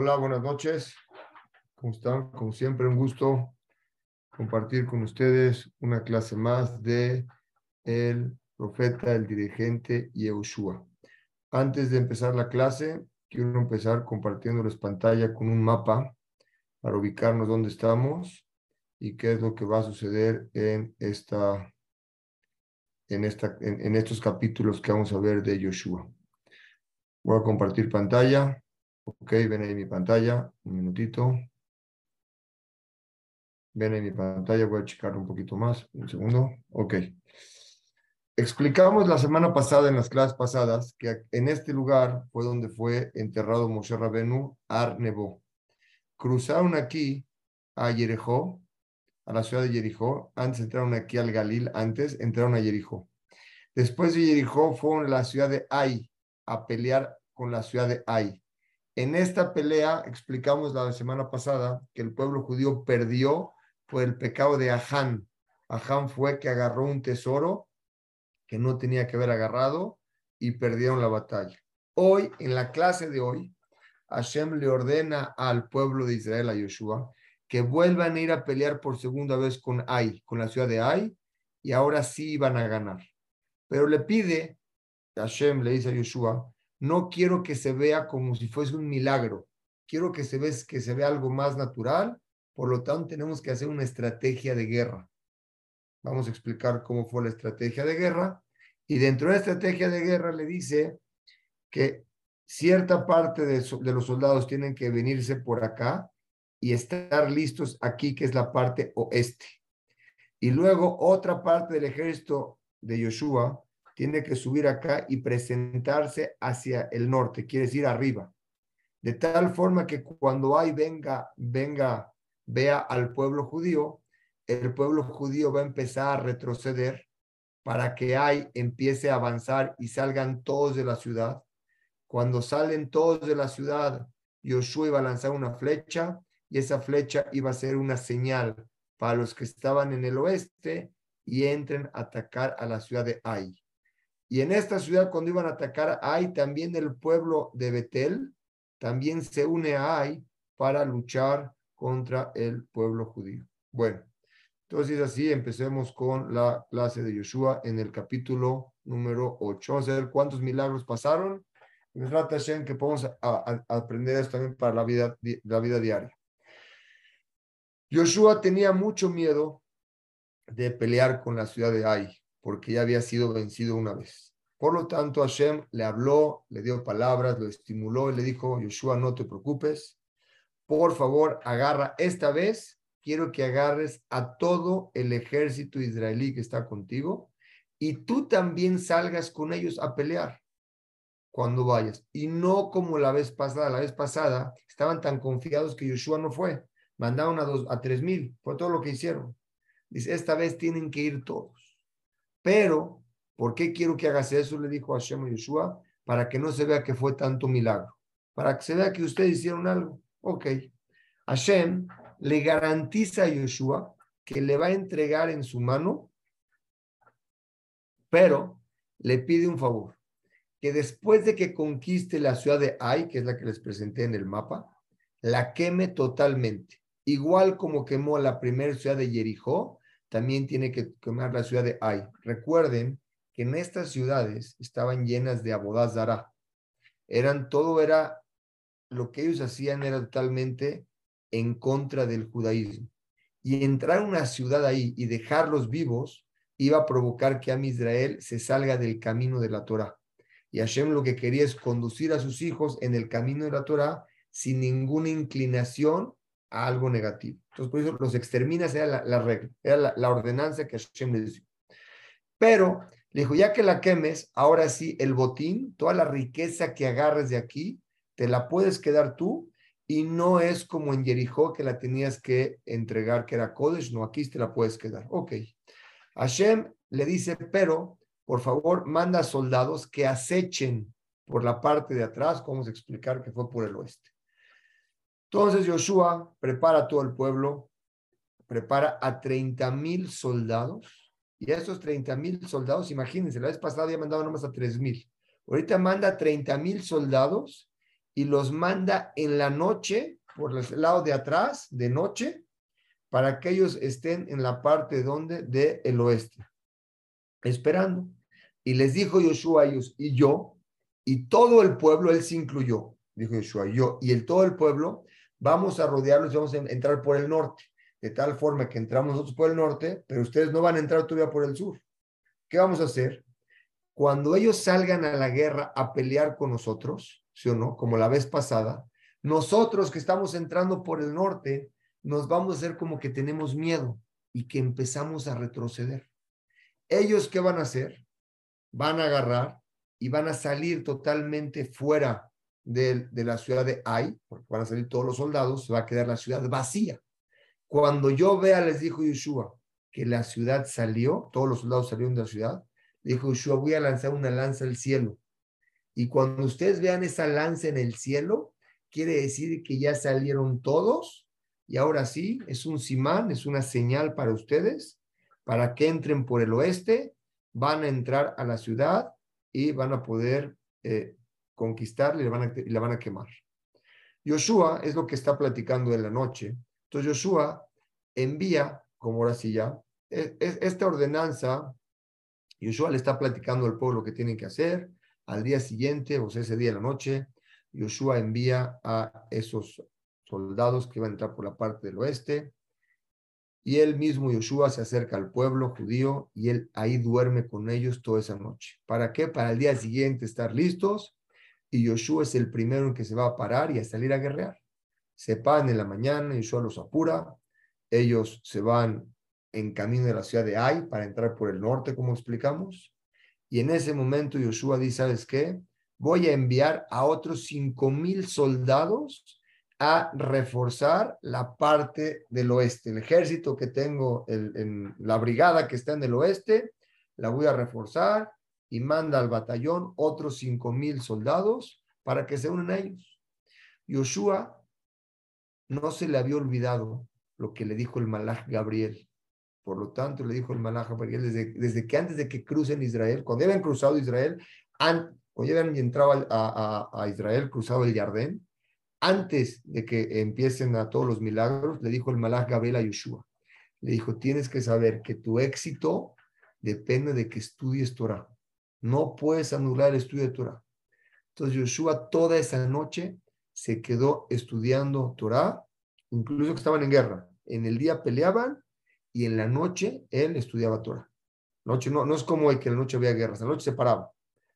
Hola, buenas noches. ¿Cómo están? Como siempre, un gusto compartir con ustedes una clase más de el profeta, el dirigente Yehoshua. Antes de empezar la clase, quiero empezar compartiéndoles pantalla con un mapa para ubicarnos dónde estamos y qué es lo que va a suceder en, esta, en, esta, en, en estos capítulos que vamos a ver de Yoshua. Voy a compartir pantalla. Ok, ven ahí mi pantalla. Un minutito. Ven ahí mi pantalla. Voy a checar un poquito más. Un segundo. Ok. Explicamos la semana pasada, en las clases pasadas, que en este lugar fue donde fue enterrado Moshe Rabenu Ar Nebo. Cruzaron aquí a Jericó, a la ciudad de Jericó. Antes entraron aquí al Galil, antes entraron a Jericó. Después de Jericó fueron a la ciudad de Ai a pelear con la ciudad de Ai. En esta pelea explicamos la semana pasada que el pueblo judío perdió por el pecado de Ahán. Ahán fue que agarró un tesoro que no tenía que haber agarrado y perdieron la batalla. Hoy, en la clase de hoy, Hashem le ordena al pueblo de Israel, a Yoshua, que vuelvan a ir a pelear por segunda vez con Ai, con la ciudad de Ai, y ahora sí van a ganar. Pero le pide, Hashem le dice a Yoshua, no quiero que se vea como si fuese un milagro, quiero que se, vea, que se vea algo más natural, por lo tanto tenemos que hacer una estrategia de guerra. Vamos a explicar cómo fue la estrategia de guerra. Y dentro de la estrategia de guerra le dice que cierta parte de, de, los soldados tienen que venirse por acá y estar listos aquí, que es la parte oeste. Y luego otra parte del ejército de Yoshua tiene que subir acá y presentarse hacia el norte, quiere decir arriba. De tal forma que cuando hay venga, venga, vea al pueblo judío, el pueblo judío va a empezar a retroceder para que hay empiece a avanzar y salgan todos de la ciudad. Cuando salen todos de la ciudad, Yoshua iba a lanzar una flecha y esa flecha iba a ser una señal para los que estaban en el oeste y entren a atacar a la ciudad de Ai. Y en esta ciudad, cuando iban a atacar a Ai, también el pueblo de Betel también se une a Ai para luchar contra el pueblo judío. Bueno, entonces así empecemos con la clase de Yoshua en el capítulo número 8. Vamos a ver cuántos milagros pasaron. Me trata que podamos a, a, aprender esto también para la vida, la vida diaria. Yoshua tenía mucho miedo de pelear con la ciudad de Ai porque ya había sido vencido una vez. Por lo tanto, Hashem le habló, le dio palabras, lo estimuló y le dijo, Yoshua, no te preocupes, por favor, agarra esta vez, quiero que agarres a todo el ejército israelí que está contigo y tú también salgas con ellos a pelear cuando vayas. Y no como la vez pasada, la vez pasada estaban tan confiados que Yoshua no fue, mandaron a, dos, a tres mil, fue todo lo que hicieron. Dice, esta vez tienen que ir todos. Pero, ¿por qué quiero que hagas eso? Le dijo Hashem a Yeshua, para que no se vea que fue tanto milagro, para que se vea que ustedes hicieron algo. Ok. Hashem le garantiza a Yeshua que le va a entregar en su mano, pero le pide un favor, que después de que conquiste la ciudad de Ai, que es la que les presenté en el mapa, la queme totalmente, igual como quemó la primera ciudad de Jericó, también tiene que quemar la ciudad de Ai. Recuerden que en estas ciudades estaban llenas de abodazara. Eran, todo era, lo que ellos hacían era totalmente en contra del judaísmo. Y entrar a una ciudad ahí y dejarlos vivos iba a provocar que a Israel se salga del camino de la Torah. Y Hashem lo que quería es conducir a sus hijos en el camino de la Torah sin ninguna inclinación a algo negativo. Entonces, por eso los exterminas era la, la regla, era la, la, ordenanza que Hashem le dio. Pero le dijo, ya que la quemes, ahora sí, el botín, toda la riqueza que agarres de aquí, te la puedes quedar tú y no es como en Jericó que la tenías que entregar, que era Kodesh, no, aquí te la puedes quedar. Ok. Hashem le dice, pero por favor, manda soldados que acechen por la parte de atrás, vamos a explicar que fue por el oeste. Entonces Joshua prepara a todo el pueblo, prepara a 30 mil soldados, y a esos 30 mil soldados, imagínense, la vez pasada ya mandaba nomás a 3 mil, ahorita manda a 30 mil soldados y los manda en la noche, por el lado de atrás, de noche, para que ellos estén en la parte donde de el oeste, esperando. Y les dijo Yoshua a ellos, y yo, y todo el pueblo, él se incluyó, dijo Yoshua, yo y el todo el pueblo, vamos a rodearlos y vamos a entrar por el norte, de tal forma que entramos nosotros por el norte, pero ustedes no van a entrar todavía por el sur. ¿Qué vamos a hacer? Cuando ellos salgan a la guerra a pelear con nosotros, ¿sí o no? Como la vez pasada, nosotros que estamos entrando por el norte, nos vamos a hacer como que tenemos miedo y que empezamos a retroceder. Ellos, ¿qué van a hacer? Van a agarrar y van a salir totalmente fuera de, la ciudad de Ai, porque van a salir todos los soldados, se va a quedar la ciudad vacía. Cuando yo vea, les dijo Yeshua, que la ciudad salió, todos los soldados salieron de la ciudad, dijo Yeshua, voy a lanzar una lanza al cielo. Y cuando ustedes vean esa lanza en el cielo, quiere decir que ya salieron todos y ahora sí, es un simán, es una señal para ustedes, para que entren por el oeste, van a entrar a la ciudad y van a poder eh, conquistarla y la, van a, y van a quemar. Yoshua es lo que está platicando en la noche. Entonces Yoshua envía, como ahora sí ya, es, esta ordenanza, Yoshua le está platicando al pueblo lo que tienen que hacer. Al día siguiente, o sea, ese día de la noche, Yoshua envía a esos soldados que iban a entrar por la parte del oeste. Y él mismo, Yoshua, se acerca al pueblo judío y él ahí duerme con ellos toda esa noche. ¿Para qué? Para el día siguiente estar listos. Y Yoshua es el primero en que se va a parar y a salir a guerrear. Se paran en la mañana, Yoshua los apura. Ellos se van en camino de la ciudad de Ai para entrar por el norte, como explicamos. Y en ese momento Yoshua dice, ¿sabes qué? Voy a enviar a otros cinco mil soldados a reforzar la parte del oeste. El ejército que tengo, en la brigada que está en el oeste, la voy a reforzar y manda al batallón otros cinco mil soldados para que se unan a ellos. Yoshua no se le había olvidado lo que le dijo el malach Gabriel. Por lo tanto, le dijo el malach Gabriel desde, desde que antes de que crucen Israel, cuando habían cruzado Israel, cuando habían entrado a, a, Israel, cruzado el Jardín, antes de que empiecen a todos los milagros, le dijo el malach Gabriel a Yeshua. Le dijo, tienes que saber que tu éxito depende de que estudies Torah. No puedes anular el estudio de Torah. Entonces Yeshua toda esa noche se quedó estudiando Torah, incluso que estaban en guerra. En el día peleaban y en la noche él estudiaba Torah. Noche, no, no es como el que en la noche había guerras, en la noche se paraba.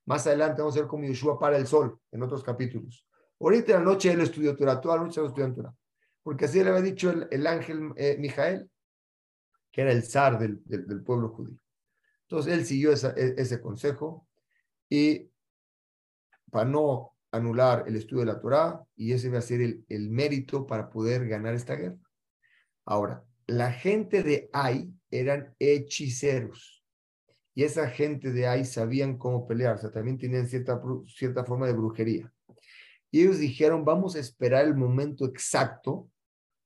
Más adelante vamos a ver cómo Yeshua para el sol en otros capítulos. Ahorita en la noche él estudió Torah, toda la noche él estudió Torah. Porque así le había dicho el, ángel eh, Mijael, que era el zar del, del, pueblo judío. Entonces él siguió e, ese consejo y para no anular el estudio de la Torah, y ese va a ser el, mérito para poder ganar esta guerra. Ahora, la gente de Ai eran hechiceros. Y esa gente de Ai sabían cómo pelear, o sea, también tenían cierta, cierta forma de brujería. Y ellos dijeron, vamos a esperar el momento exacto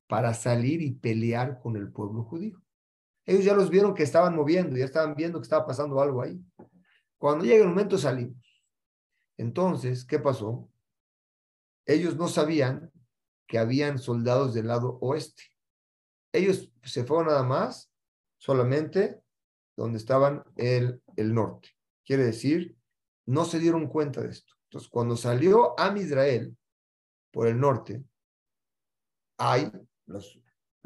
para salir y pelear con el pueblo judío. Ellos ya los vieron que estaban moviendo, ya estaban viendo que estaba pasando algo ahí. Cuando llega el momento salimos. Entonces, ¿qué pasó? Ellos no sabían que habían soldados del lado oeste. Ellos se fueron nada más solamente donde estaban el, el norte. Quiere decir, no se dieron cuenta de esto. Entonces, cuando salió a Israel por el norte, Ay,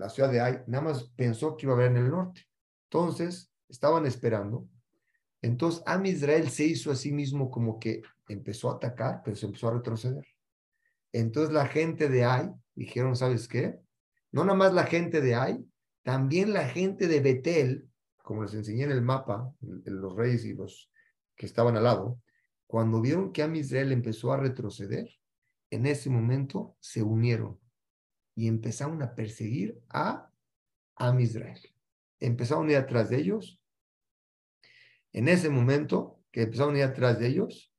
la ciudad de Ay, nada más pensó que iba a haber en el norte. Entonces, estaban esperando. Entonces, Am Israel se hizo a sí mismo como que empezó a atacar, pero se empezó a retroceder. Entonces, la gente de Ay dijeron, ¿sabes qué? No nada más la gente de Ay, también la gente de Betel, como les enseñé en el mapa, los reyes y los que estaban al lado, cuando vieron que Am Israel empezó a retroceder, en ese momento se unieron y empezaron a perseguir a Am Israel. Empezaron a ir atrás de ellos. En ese momento que empezaron a ir atrás de ellos,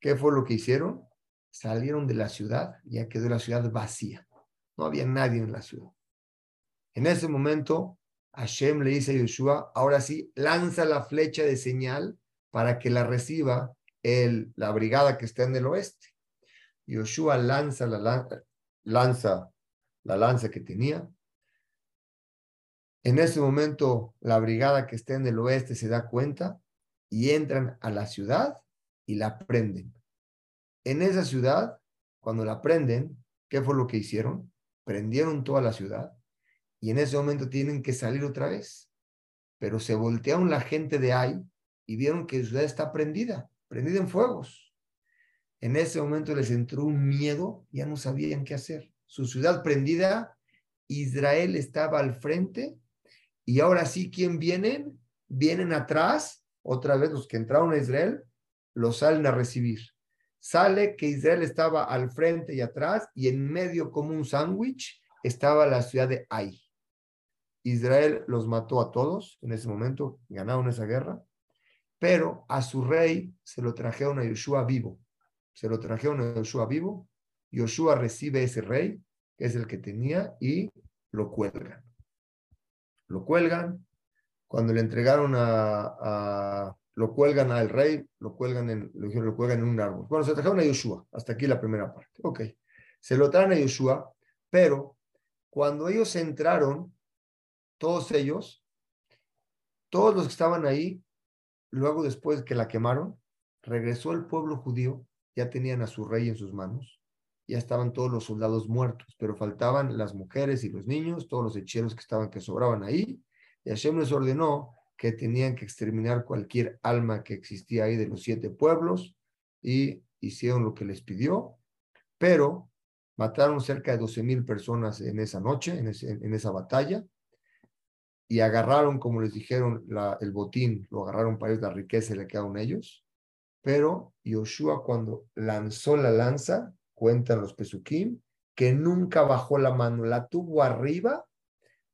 ¿qué fue lo que hicieron? Salieron de la ciudad, ya quedó la ciudad vacía. No había nadie en la ciudad. En ese momento, Hashem le dice a Yoshua, ahora sí, lanza la flecha de señal para que la reciba el, la brigada que está en el oeste. Yoshua lanza la lanza, la lanza que tenía. En ese momento, la brigada que está en el oeste se da cuenta y entran a la ciudad y la prenden. En esa ciudad, cuando la prenden, ¿qué fue lo que hicieron? Prendieron toda la ciudad y en ese momento tienen que salir otra vez. Pero se voltearon la gente de ahí y vieron que la ciudad está prendida, prendida en fuegos. En ese momento les entró un miedo, ya no sabían qué hacer. Su ciudad prendida, Israel estaba al frente y ahora sí, ¿quién vienen? Vienen atrás, otra vez los que entraron a Israel, los salen a recibir. Sale que Israel estaba al frente y atrás y en medio como un sándwich estaba la ciudad de Ai. Israel los mató a todos en ese momento, ganaron esa guerra, pero a su rey se lo trajeron a Yoshua vivo. Se lo trajeron a Yoshua vivo. Yoshua recibe ese rey, que es el que tenía, y lo cuelgan lo cuelgan, cuando le entregaron a, lo cuelgan al rey, lo cuelgan en, lo, cuelgan en un árbol. Bueno, se trajeron a Yoshua, hasta aquí la primera parte. Ok, se lo traen a Yoshua, pero cuando ellos entraron, todos ellos, todos los que estaban ahí, luego después que la quemaron, regresó el pueblo judío, ya tenían a su rey en sus manos, ya estaban todos los soldados muertos, pero faltaban las mujeres y los niños, todos los hechiceros que estaban, que sobraban ahí, y Hashem les ordenó que tenían que exterminar cualquier alma que existía ahí de los siete pueblos, y hicieron lo que les pidió, pero mataron cerca de 12 mil personas en esa noche, en, esa batalla, y agarraron, como les dijeron, el botín, lo agarraron para ellos, la riqueza le quedaron ellos, pero Yoshua cuando lanzó la lanza, cuentan los Pesukim, que nunca bajó la mano, la tuvo arriba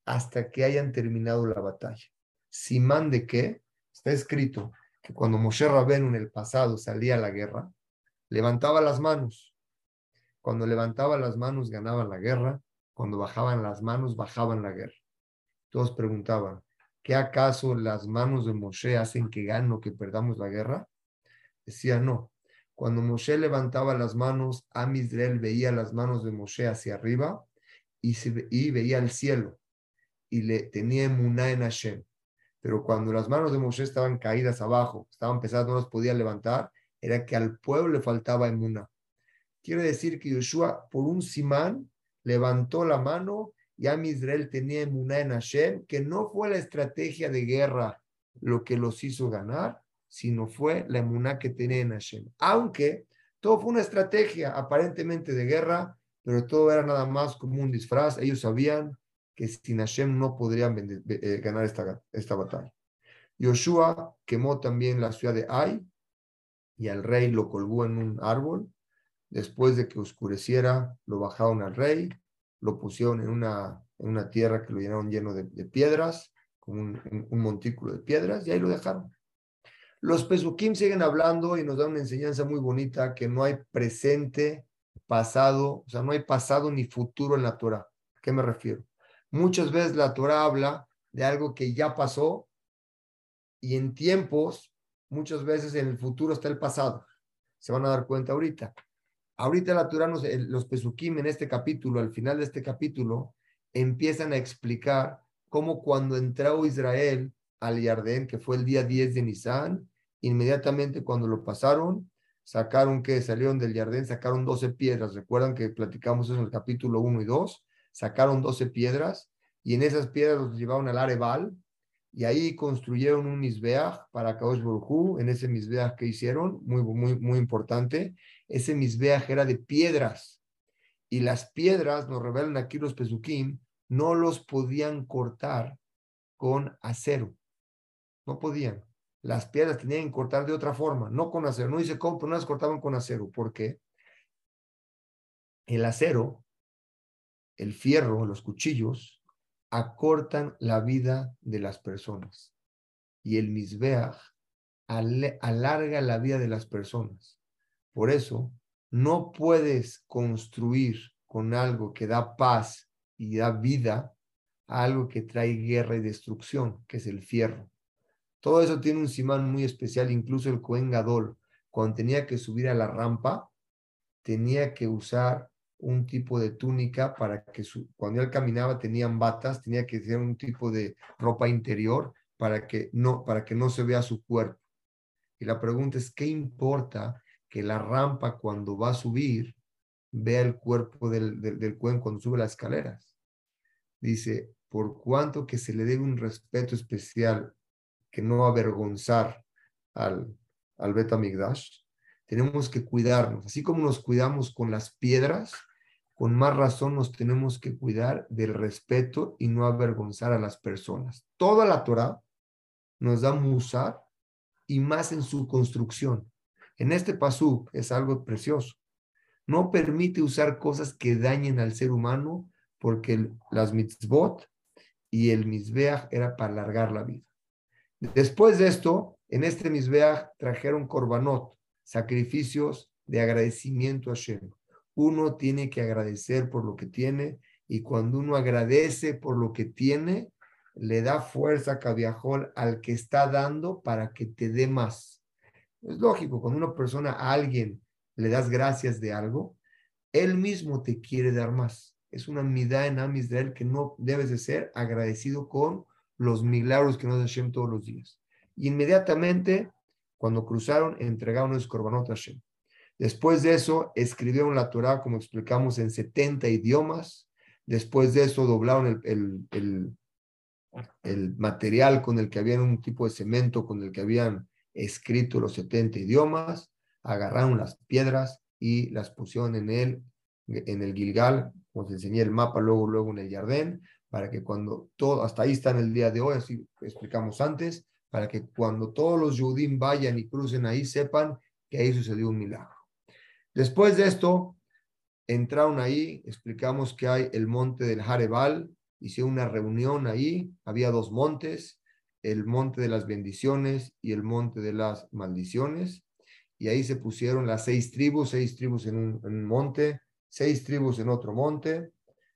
hasta que hayan terminado la batalla. Simán de qué? Está escrito que cuando Moshe Rabenu en el pasado salía a la guerra, levantaba las manos. Cuando levantaba las manos ganaban la guerra, cuando bajaban las manos bajaban la guerra. Todos preguntaban, ¿qué acaso las manos de Moshe hacen que gane o que perdamos la guerra? Decía, no, cuando Moshe levantaba las manos, Am Israel veía las manos de Moshe hacia arriba y, veía el cielo y le tenía emuná en Hashem. Pero cuando las manos de Moshe estaban caídas abajo, estaban pesadas, no las podía levantar, era que al pueblo le faltaba emuná. Quiere decir que Yoshua, por un simán, levantó la mano y Am Israel tenía emuná en Hashem, que no fue la estrategia de guerra lo que los hizo ganar, sino fue la emuná que tenía en Hashem. Aunque todo fue una estrategia aparentemente de guerra, pero todo era nada más como un disfraz. Ellos sabían que sin Hashem no podrían eh, ganar esta, esta batalla. Yoshua quemó también la ciudad de Ai y al rey lo colgó en un árbol. Después de que oscureciera, lo bajaron al rey, lo pusieron en una, en una tierra que lo llenaron lleno de, piedras, con un, un montículo de piedras, y ahí lo dejaron. Los Pesukim siguen hablando y nos dan una enseñanza muy bonita que no hay presente, pasado, o sea, no hay pasado ni futuro en la Torah. ¿A qué me refiero? Muchas veces la Torah habla de algo que ya pasó y en tiempos, muchas veces en el futuro está el pasado. Se van a dar cuenta ahorita. Ahorita la Torah, los Pesukim en este capítulo, al final de este capítulo, empiezan a explicar cómo cuando entró Israel al Yardén, que fue el día 10 de Nisan, Inmediatamente cuando lo pasaron, sacaron que salieron del jardín, sacaron 12 piedras. Recuerdan que platicamos eso en el capítulo 1 y 2. Sacaron 12 piedras y en esas piedras los llevaron al Areval y ahí construyeron un misbeach para Kaosh Baruj en ese misbeach que hicieron, muy, muy, muy importante. Ese misbeach era de piedras y las piedras, nos revelan aquí los Pesukim, no los podían cortar con acero. No podían las piedras tenían que cortar de otra forma, no con acero. No dice cómo, pero no las cortaban con acero. ¿Por qué? El acero, el fierro, los cuchillos, acortan la vida de las personas. Y el misbeach alarga la vida de las personas. Por eso, no puedes construir con algo que da paz y da vida algo que trae guerra y destrucción, que es el fierro. Todo eso tiene un simán muy especial, incluso el Cohen Gadol, cuando tenía que subir a la rampa, tenía que usar un tipo de túnica para que su, cuando él caminaba tenían batas, tenía que ser un tipo de ropa interior para que no, para que no se vea su cuerpo. Y la pregunta es, ¿qué importa que la rampa cuando va a subir vea el cuerpo del, del, del cuando sube las escaleras? Dice, por cuanto que se le debe un respeto especial, que no avergonzar al, al Betamigdash, tenemos que cuidarnos. Así como nos cuidamos con las piedras, con más razón nos tenemos que cuidar del respeto y no avergonzar a las personas. Toda la Torah nos da musar y más en su construcción. En este pasú es algo precioso. No permite usar cosas que dañen al ser humano porque las mitzvot y el misbeach era para alargar la vida. Después de esto, en este misbeach trajeron korbanot, sacrificios de agradecimiento a Shem. Uno tiene que agradecer por lo que tiene y cuando uno agradece por lo que tiene, le da fuerza cabiajol al que está dando para que te dé más. Es lógico, cuando una persona a alguien le das gracias de algo, él mismo te quiere dar más. Es una midá en Am Israel que no debes de ser agradecido con los milagros que nos da todos los días. Inmediatamente, cuando cruzaron, entregaron los korbanot a Hashem. Después de eso, escribieron la Torah, como explicamos, en 70 idiomas. Después de eso, doblaron el, el, el el material con el que habían un tipo de cemento con el que habían escrito los 70 idiomas, agarraron las piedras y las pusieron en el, en el Gilgal, como se enseñé el mapa luego, luego en el Jardín, para que cuando todo, hasta ahí está en el día de hoy, así explicamos antes, para que cuando todos los Yudim vayan y crucen ahí, sepan que ahí sucedió un milagro. Después de esto, entraron ahí, explicamos que hay el monte del Harebal, hicieron una reunión ahí, había dos montes, el monte de las bendiciones y el monte de las maldiciones, y ahí se pusieron las seis tribus, seis tribus en un, monte, seis tribus en otro monte,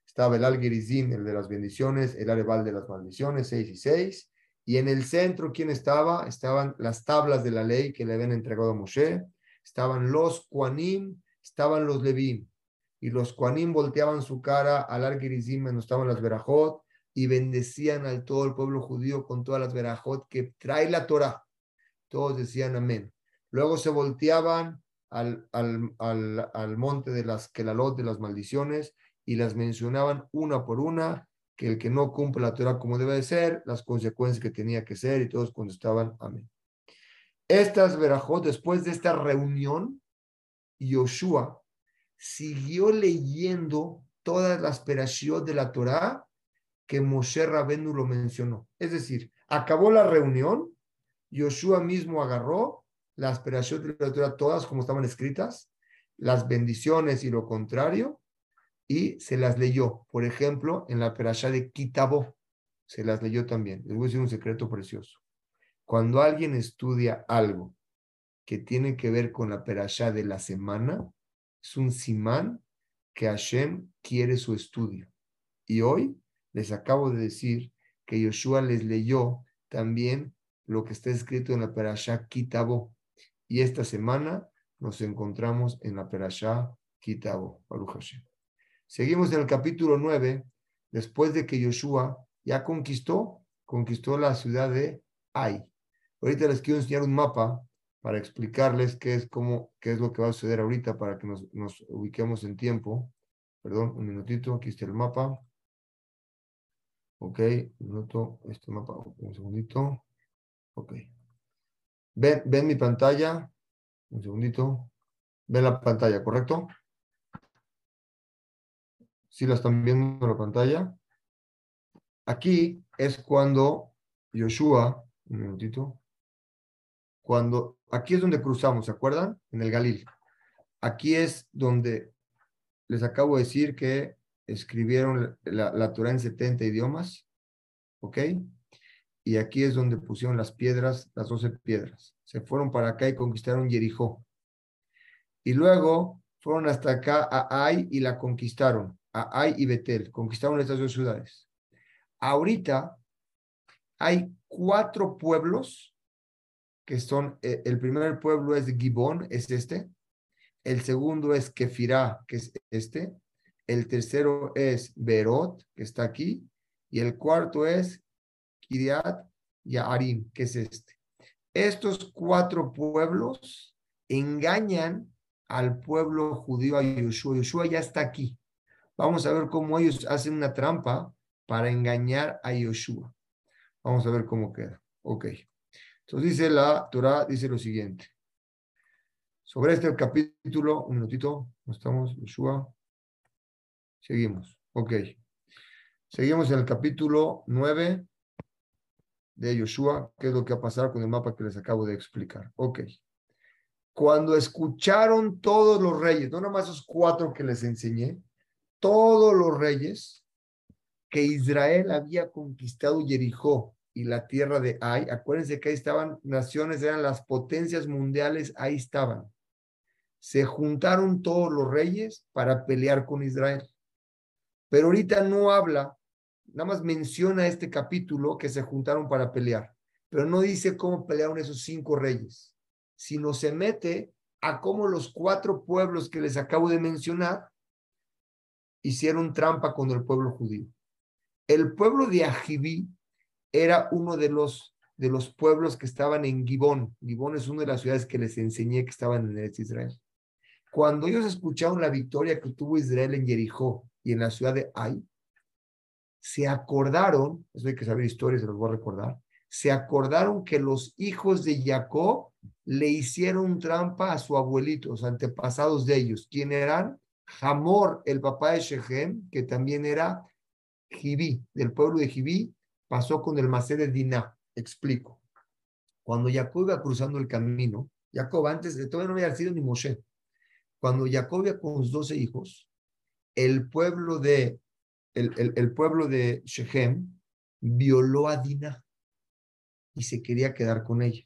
estaba el Algerizim, el de las bendiciones, el Arebal de las maldiciones, seis y seis, y en el centro, ¿quién estaba? Estaban las tablas de la ley que le habían entregado a Moshe, estaban los Kuanim, estaban los Levim y los Kuanim volteaban su cara al Argirizim donde estaban las Berajot y bendecían al todo el pueblo judío con todas las Berajot que trae la Torah. Todos decían amén. Luego se volteaban al, al, al, al monte de las Kelalot, de las maldiciones, y las mencionaban una por una, que el que no cumple la Torah como debe de ser, las consecuencias que tenía que ser, y todos contestaban amén. Estas Berajot, después de esta reunión, Yoshua siguió leyendo todas las perashiot de la Torá que Moshe Rabenu lo mencionó. Es decir, acabó la reunión, Yoshua mismo agarró las perashiot de la Torá todas como estaban escritas, las bendiciones y lo contrario, y se las leyó. Por ejemplo, en la perashá de Kitabó, se las leyó también. Les voy a decir un secreto precioso. Cuando alguien estudia algo que tiene que ver con la perashá de la semana, es un simán que Hashem quiere su estudio. Y hoy les acabo de decir que Yoshua les leyó también lo que está escrito en la Perashá Kitabo. Y esta semana nos encontramos en la Perashá Kitabo. Hashem. Seguimos en el capítulo 9, después de que Yoshua ya conquistó, conquistó la ciudad de Ai. Ahorita les quiero enseñar un mapa para explicarles qué es, cómo, qué es lo que va a suceder ahorita para que nos, nos ubiquemos en tiempo. Perdón, un minutito, aquí está el mapa. Ok, un minuto, este mapa, un segundito. Ok. ¿Ven, ven mi pantalla? Un segundito. ¿Ven la pantalla, correcto? ¿Sí la están viendo en la pantalla? Aquí es cuando Yoshua, un minutito, cuando aquí es donde cruzamos, ¿se acuerdan? En el Galil. Aquí es donde les acabo de decir que escribieron la, la Torah en 70 idiomas, ¿ok? Y aquí es donde pusieron las piedras, las 12 piedras. Se fueron para acá y conquistaron Jericó. Y luego fueron hasta acá a Ai y la conquistaron, a Ai y Betel, conquistaron estas dos ciudades. Ahorita hay cuatro pueblos que son, eh, el primer pueblo es Gibón, es este, el segundo es Kefirá, que es este, el tercero es Berot, que está aquí, y el cuarto es Kiriat Arim, que es este. Estos cuatro pueblos engañan al pueblo judío a Yoshua. Yoshua ya está aquí. Vamos a ver cómo ellos hacen una trampa para engañar a Yoshua. Vamos a ver cómo queda. Ok. Entonces dice la Torah, dice lo siguiente. Sobre este capítulo, un minutito, ¿no estamos? Yoshua. Seguimos. Ok. Seguimos en el capítulo 9 de Yoshua, que es lo que va a pasar con el mapa que les acabo de explicar. Ok. Cuando escucharon todos los reyes, no nomás esos cuatro que les enseñé, todos los reyes que Israel había conquistado Jericó y la tierra de Ai, acuérdense que ahí estaban naciones, eran las potencias mundiales, ahí estaban. Se juntaron todos los reyes para pelear con Israel. Pero ahorita no habla, nada más menciona este capítulo que se juntaron para pelear, pero no dice cómo pelearon esos cinco reyes, sino se mete a cómo los cuatro pueblos que les acabo de mencionar hicieron trampa con el pueblo judío. El pueblo de Ajibí era uno de los, de los pueblos que estaban en Gibón. Gibón es una de las ciudades que les enseñé que estaban en el Israel. Cuando ellos escucharon la victoria que tuvo Israel en Jericó y en la ciudad de Ai, se acordaron, eso hay que saber historias, se los voy a recordar, se acordaron que los hijos de Jacob le hicieron trampa a su abuelito, los antepasados de ellos. ¿Quién eran? Hamor, el papá de Shechem, que también era Jibí, del pueblo de Jibí, pasó con el Masé de Diná. Explico. Cuando Jacob iba cruzando el camino, Jacob antes de todavía no había sido ni Moshe. Cuando Jacob iba con sus doce hijos, el pueblo de el, el, pueblo de Shechem violó a Diná y se quería quedar con ella.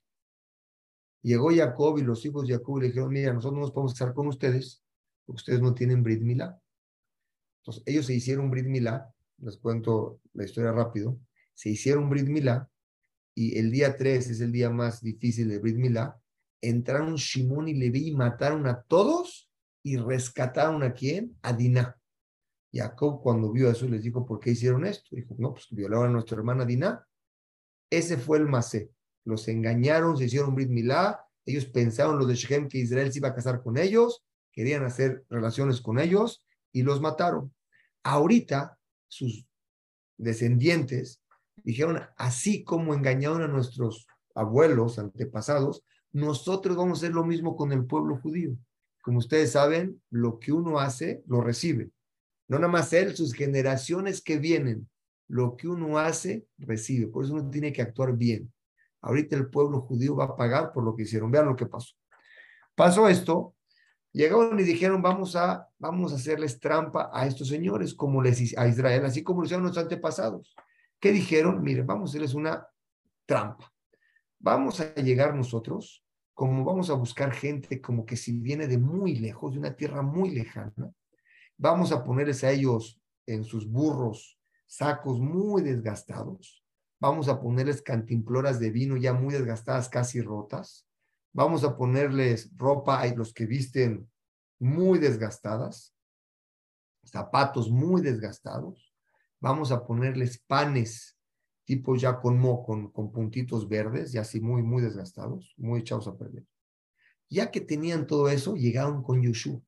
Llegó Jacob y los hijos de Jacob le dijeron, mira, nosotros no nos podemos casar con ustedes, ustedes no tienen Brit. Entonces, ellos se hicieron Brit les cuento la historia rápido, se hicieron Brit y el día 3 es el día más difícil de Brit Milá, entraron Shimón y Leví y mataron a todos y rescataron a quién? A Diná. Jacob cuando vio eso les dijo, ¿por qué hicieron esto? Dijo, no, pues violaron a nuestra hermana Diná. Ese fue el Masé. Los engañaron, se hicieron Brit ellos pensaron los de Shechem que Israel se iba a casar con ellos, querían hacer relaciones con ellos y los mataron. Ahorita sus descendientes dijeron, así como engañaron a nuestros abuelos, antepasados, nosotros vamos a hacer lo mismo con el pueblo judío. Como ustedes saben, lo que uno hace, lo recibe. No nada más él, sus generaciones que vienen, lo que uno hace, recibe. Por eso uno tiene que actuar bien. Ahorita el pueblo judío va a pagar por lo que hicieron. Vean lo que pasó. Pasó esto, llegaron y dijeron, vamos a, vamos a hacerles trampa a estos señores, como les a Israel, así como lo hicieron nuestros antepasados. ¿Qué dijeron? Miren, vamos a hacerles una trampa. Vamos a llegar nosotros, como vamos a buscar gente como que si viene de muy lejos, de una tierra muy lejana, Vamos a ponerles a ellos en sus burros sacos muy desgastados. Vamos a ponerles cantimploras de vino ya muy desgastadas, casi rotas. Vamos a ponerles ropa a los que visten muy desgastadas, zapatos muy desgastados. Vamos a ponerles panes tipo ya con mo, con, con puntitos verdes y así muy, muy desgastados, muy echados a perder. Ya que tenían todo eso, llegaron con Yoshua.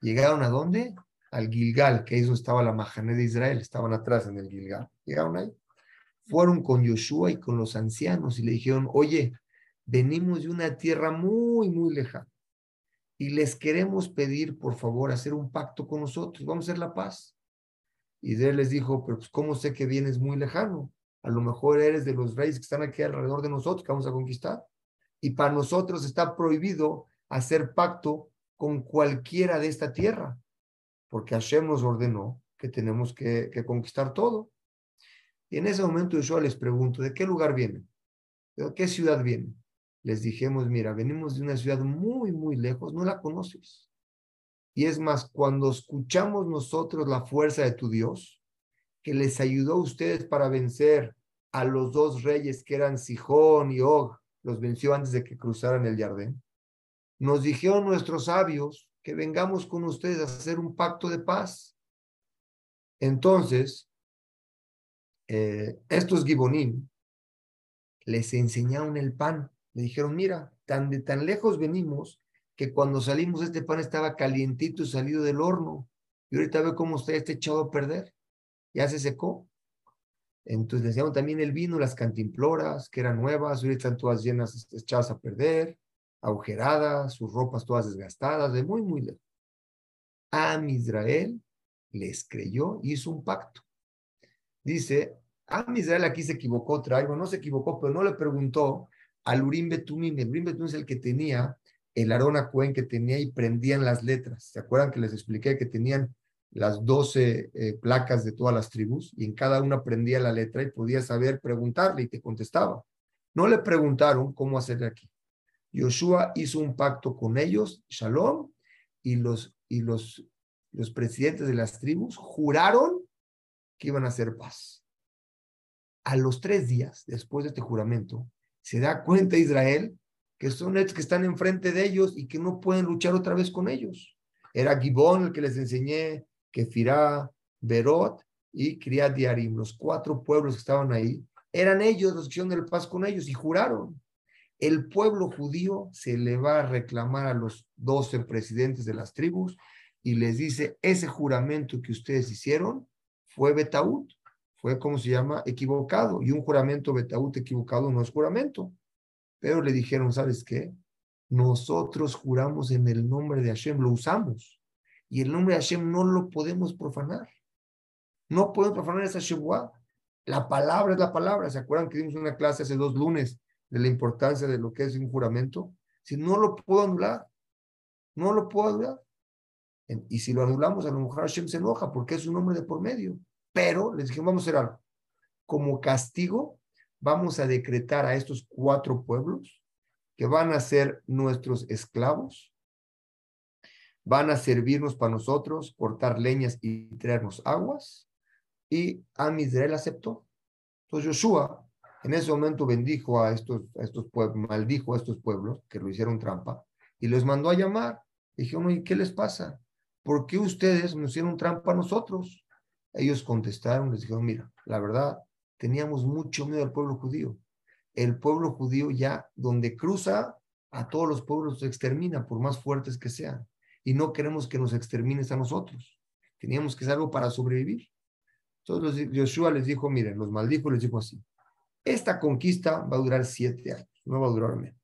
¿Llegaron a dónde? al Gilgal, que ahí estaba la Mahané de Israel, estaban atrás en el Gilgal. Llegaron ahí. Fueron con Yoshua y con los ancianos y le dijeron, oye, venimos de una tierra muy, muy lejana y les queremos pedir, por favor, hacer un pacto con nosotros, vamos a hacer la paz. Y Israel les dijo, pero pues, ¿cómo sé que vienes muy lejano? A lo mejor eres de los reyes que están aquí alrededor de nosotros, que vamos a conquistar. Y para nosotros está prohibido hacer pacto con cualquiera de esta tierra porque Hashem nos ordenó que tenemos que, conquistar todo. Y en ese momento yo les pregunto, ¿de qué lugar vienen? ¿De qué ciudad vienen? Les dijimos, mira, venimos de una ciudad muy, muy lejos, no la conoces. Y es más, cuando escuchamos nosotros la fuerza de tu Dios, que les ayudó a ustedes para vencer a los dos reyes que eran Sijón y Og, los venció antes de que cruzaran el Jardín. Nos dijeron nuestros sabios que vengamos con ustedes a hacer un pacto de paz. Entonces, eh, estos gibonim les enseñaron el pan. Le dijeron, mira, tan de tan lejos venimos que cuando salimos este pan estaba calientito y salido del horno. Y ahorita ve cómo está, este echado a perder. Ya se secó. Entonces le enseñaron también el vino, las cantimploras, que eran nuevas, ahorita están todas llenas, echadas a perder, agujeradas, sus ropas todas desgastadas, de muy, muy lejos. A Israel les creyó y hizo un pacto. Dice, a Israel aquí se equivocó, traigo, no se equivocó, pero no le preguntó al Urim Betumim. El Urim Betumim es el que tenía el Arona Cohen que tenía y prendían las letras. ¿Se acuerdan que les expliqué que tenían las doce eh, placas de todas las tribus y en cada una prendía la letra y podía saber preguntarle y te contestaba. No le preguntaron cómo hacer aquí. Joshua hizo un pacto con ellos, Shalom, y los, y los, los presidentes de las tribus juraron que iban a hacer paz. A los tres días después de este juramento, se da cuenta Israel que son estos que están enfrente de ellos y que no pueden luchar otra vez con ellos. Era Gibón el que les enseñé, Kefirá, Berot y Criat Diarim, los cuatro pueblos que estaban ahí, eran ellos los que hicieron el paz con ellos y juraron. El pueblo judío se le va a reclamar a los doce presidentes de las tribus y les dice, ese juramento que ustedes hicieron fue Betaut, fue como se llama, equivocado. Y un juramento Betaut equivocado no es juramento. Pero le dijeron, ¿sabes qué? Nosotros juramos en el nombre de Hashem, lo usamos. Y el nombre de Hashem no lo podemos profanar. No podemos profanar esa Shebuah. La palabra es la palabra. ¿Se acuerdan que dimos una clase hace dos lunes de la importancia de lo que es un juramento? Si no lo puedo anular, no lo puedo anular. Y si lo anulamos, a lo mejor Hashem se enoja porque es un nombre de por medio. Pero les dijimos, vamos a hacer. Como castigo, vamos a decretar a estos cuatro pueblos que van a ser nuestros esclavos, van a servirnos para nosotros, cortar leñas y traernos aguas. Y Amisrael aceptó. Entonces Joshua en ese momento bendijo a estos, a estos pueblos, maldijo a estos pueblos que lo hicieron trampa y los mandó a llamar. Dijeron, ¿y qué les pasa? ¿Por qué ustedes nos hicieron trampa a nosotros? Ellos contestaron, les dijeron, mira, la verdad, teníamos mucho miedo al pueblo judío. El pueblo judío ya, donde cruza, a todos los pueblos se extermina, por más fuertes que sean. Y no queremos que nos extermines a nosotros. Teníamos que hacer algo para sobrevivir. Entonces Joshua les dijo, miren, los maldijo, les dijo así, esta conquista va a durar siete años, no va a durar menos.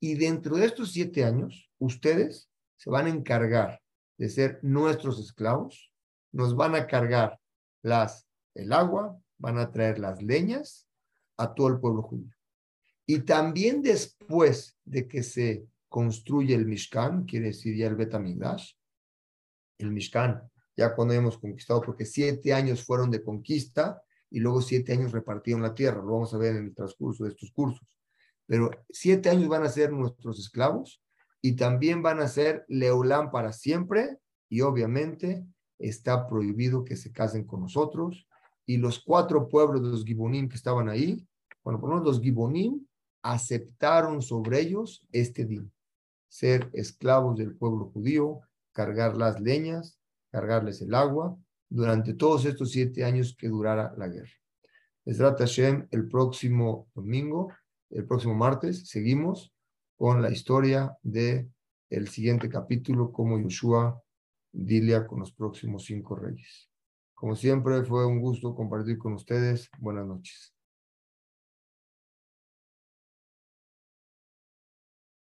Y dentro de estos siete años, ustedes se van a encargar de ser nuestros esclavos, nos van a cargar las, el agua, van a traer las leñas a todo el pueblo judío. Y también después de que se construye el Mishkan, quiere decir ya el Betamigdash, el Mishkan, ya cuando hemos conquistado, porque siete años fueron de conquista y luego siete años repartieron la tierra, lo vamos a ver en el transcurso de estos cursos. Pero siete años van a ser nuestros esclavos y también van a ser Leolán para siempre y obviamente está prohibido que se casen con nosotros. Y los cuatro pueblos de los Gibonim que estaban ahí, bueno, por lo menos los Gibonim aceptaron sobre ellos este día, ser esclavos del pueblo judío, cargar las leñas, cargarles el agua, durante todos estos siete años que durara la guerra. Esrat Hashem, el próximo domingo, el próximo martes, seguimos con la historia de el siguiente capítulo, como Yoshua dilia con los próximos cinco reyes. Como siempre, fue un gusto compartir con ustedes. Buenas noches.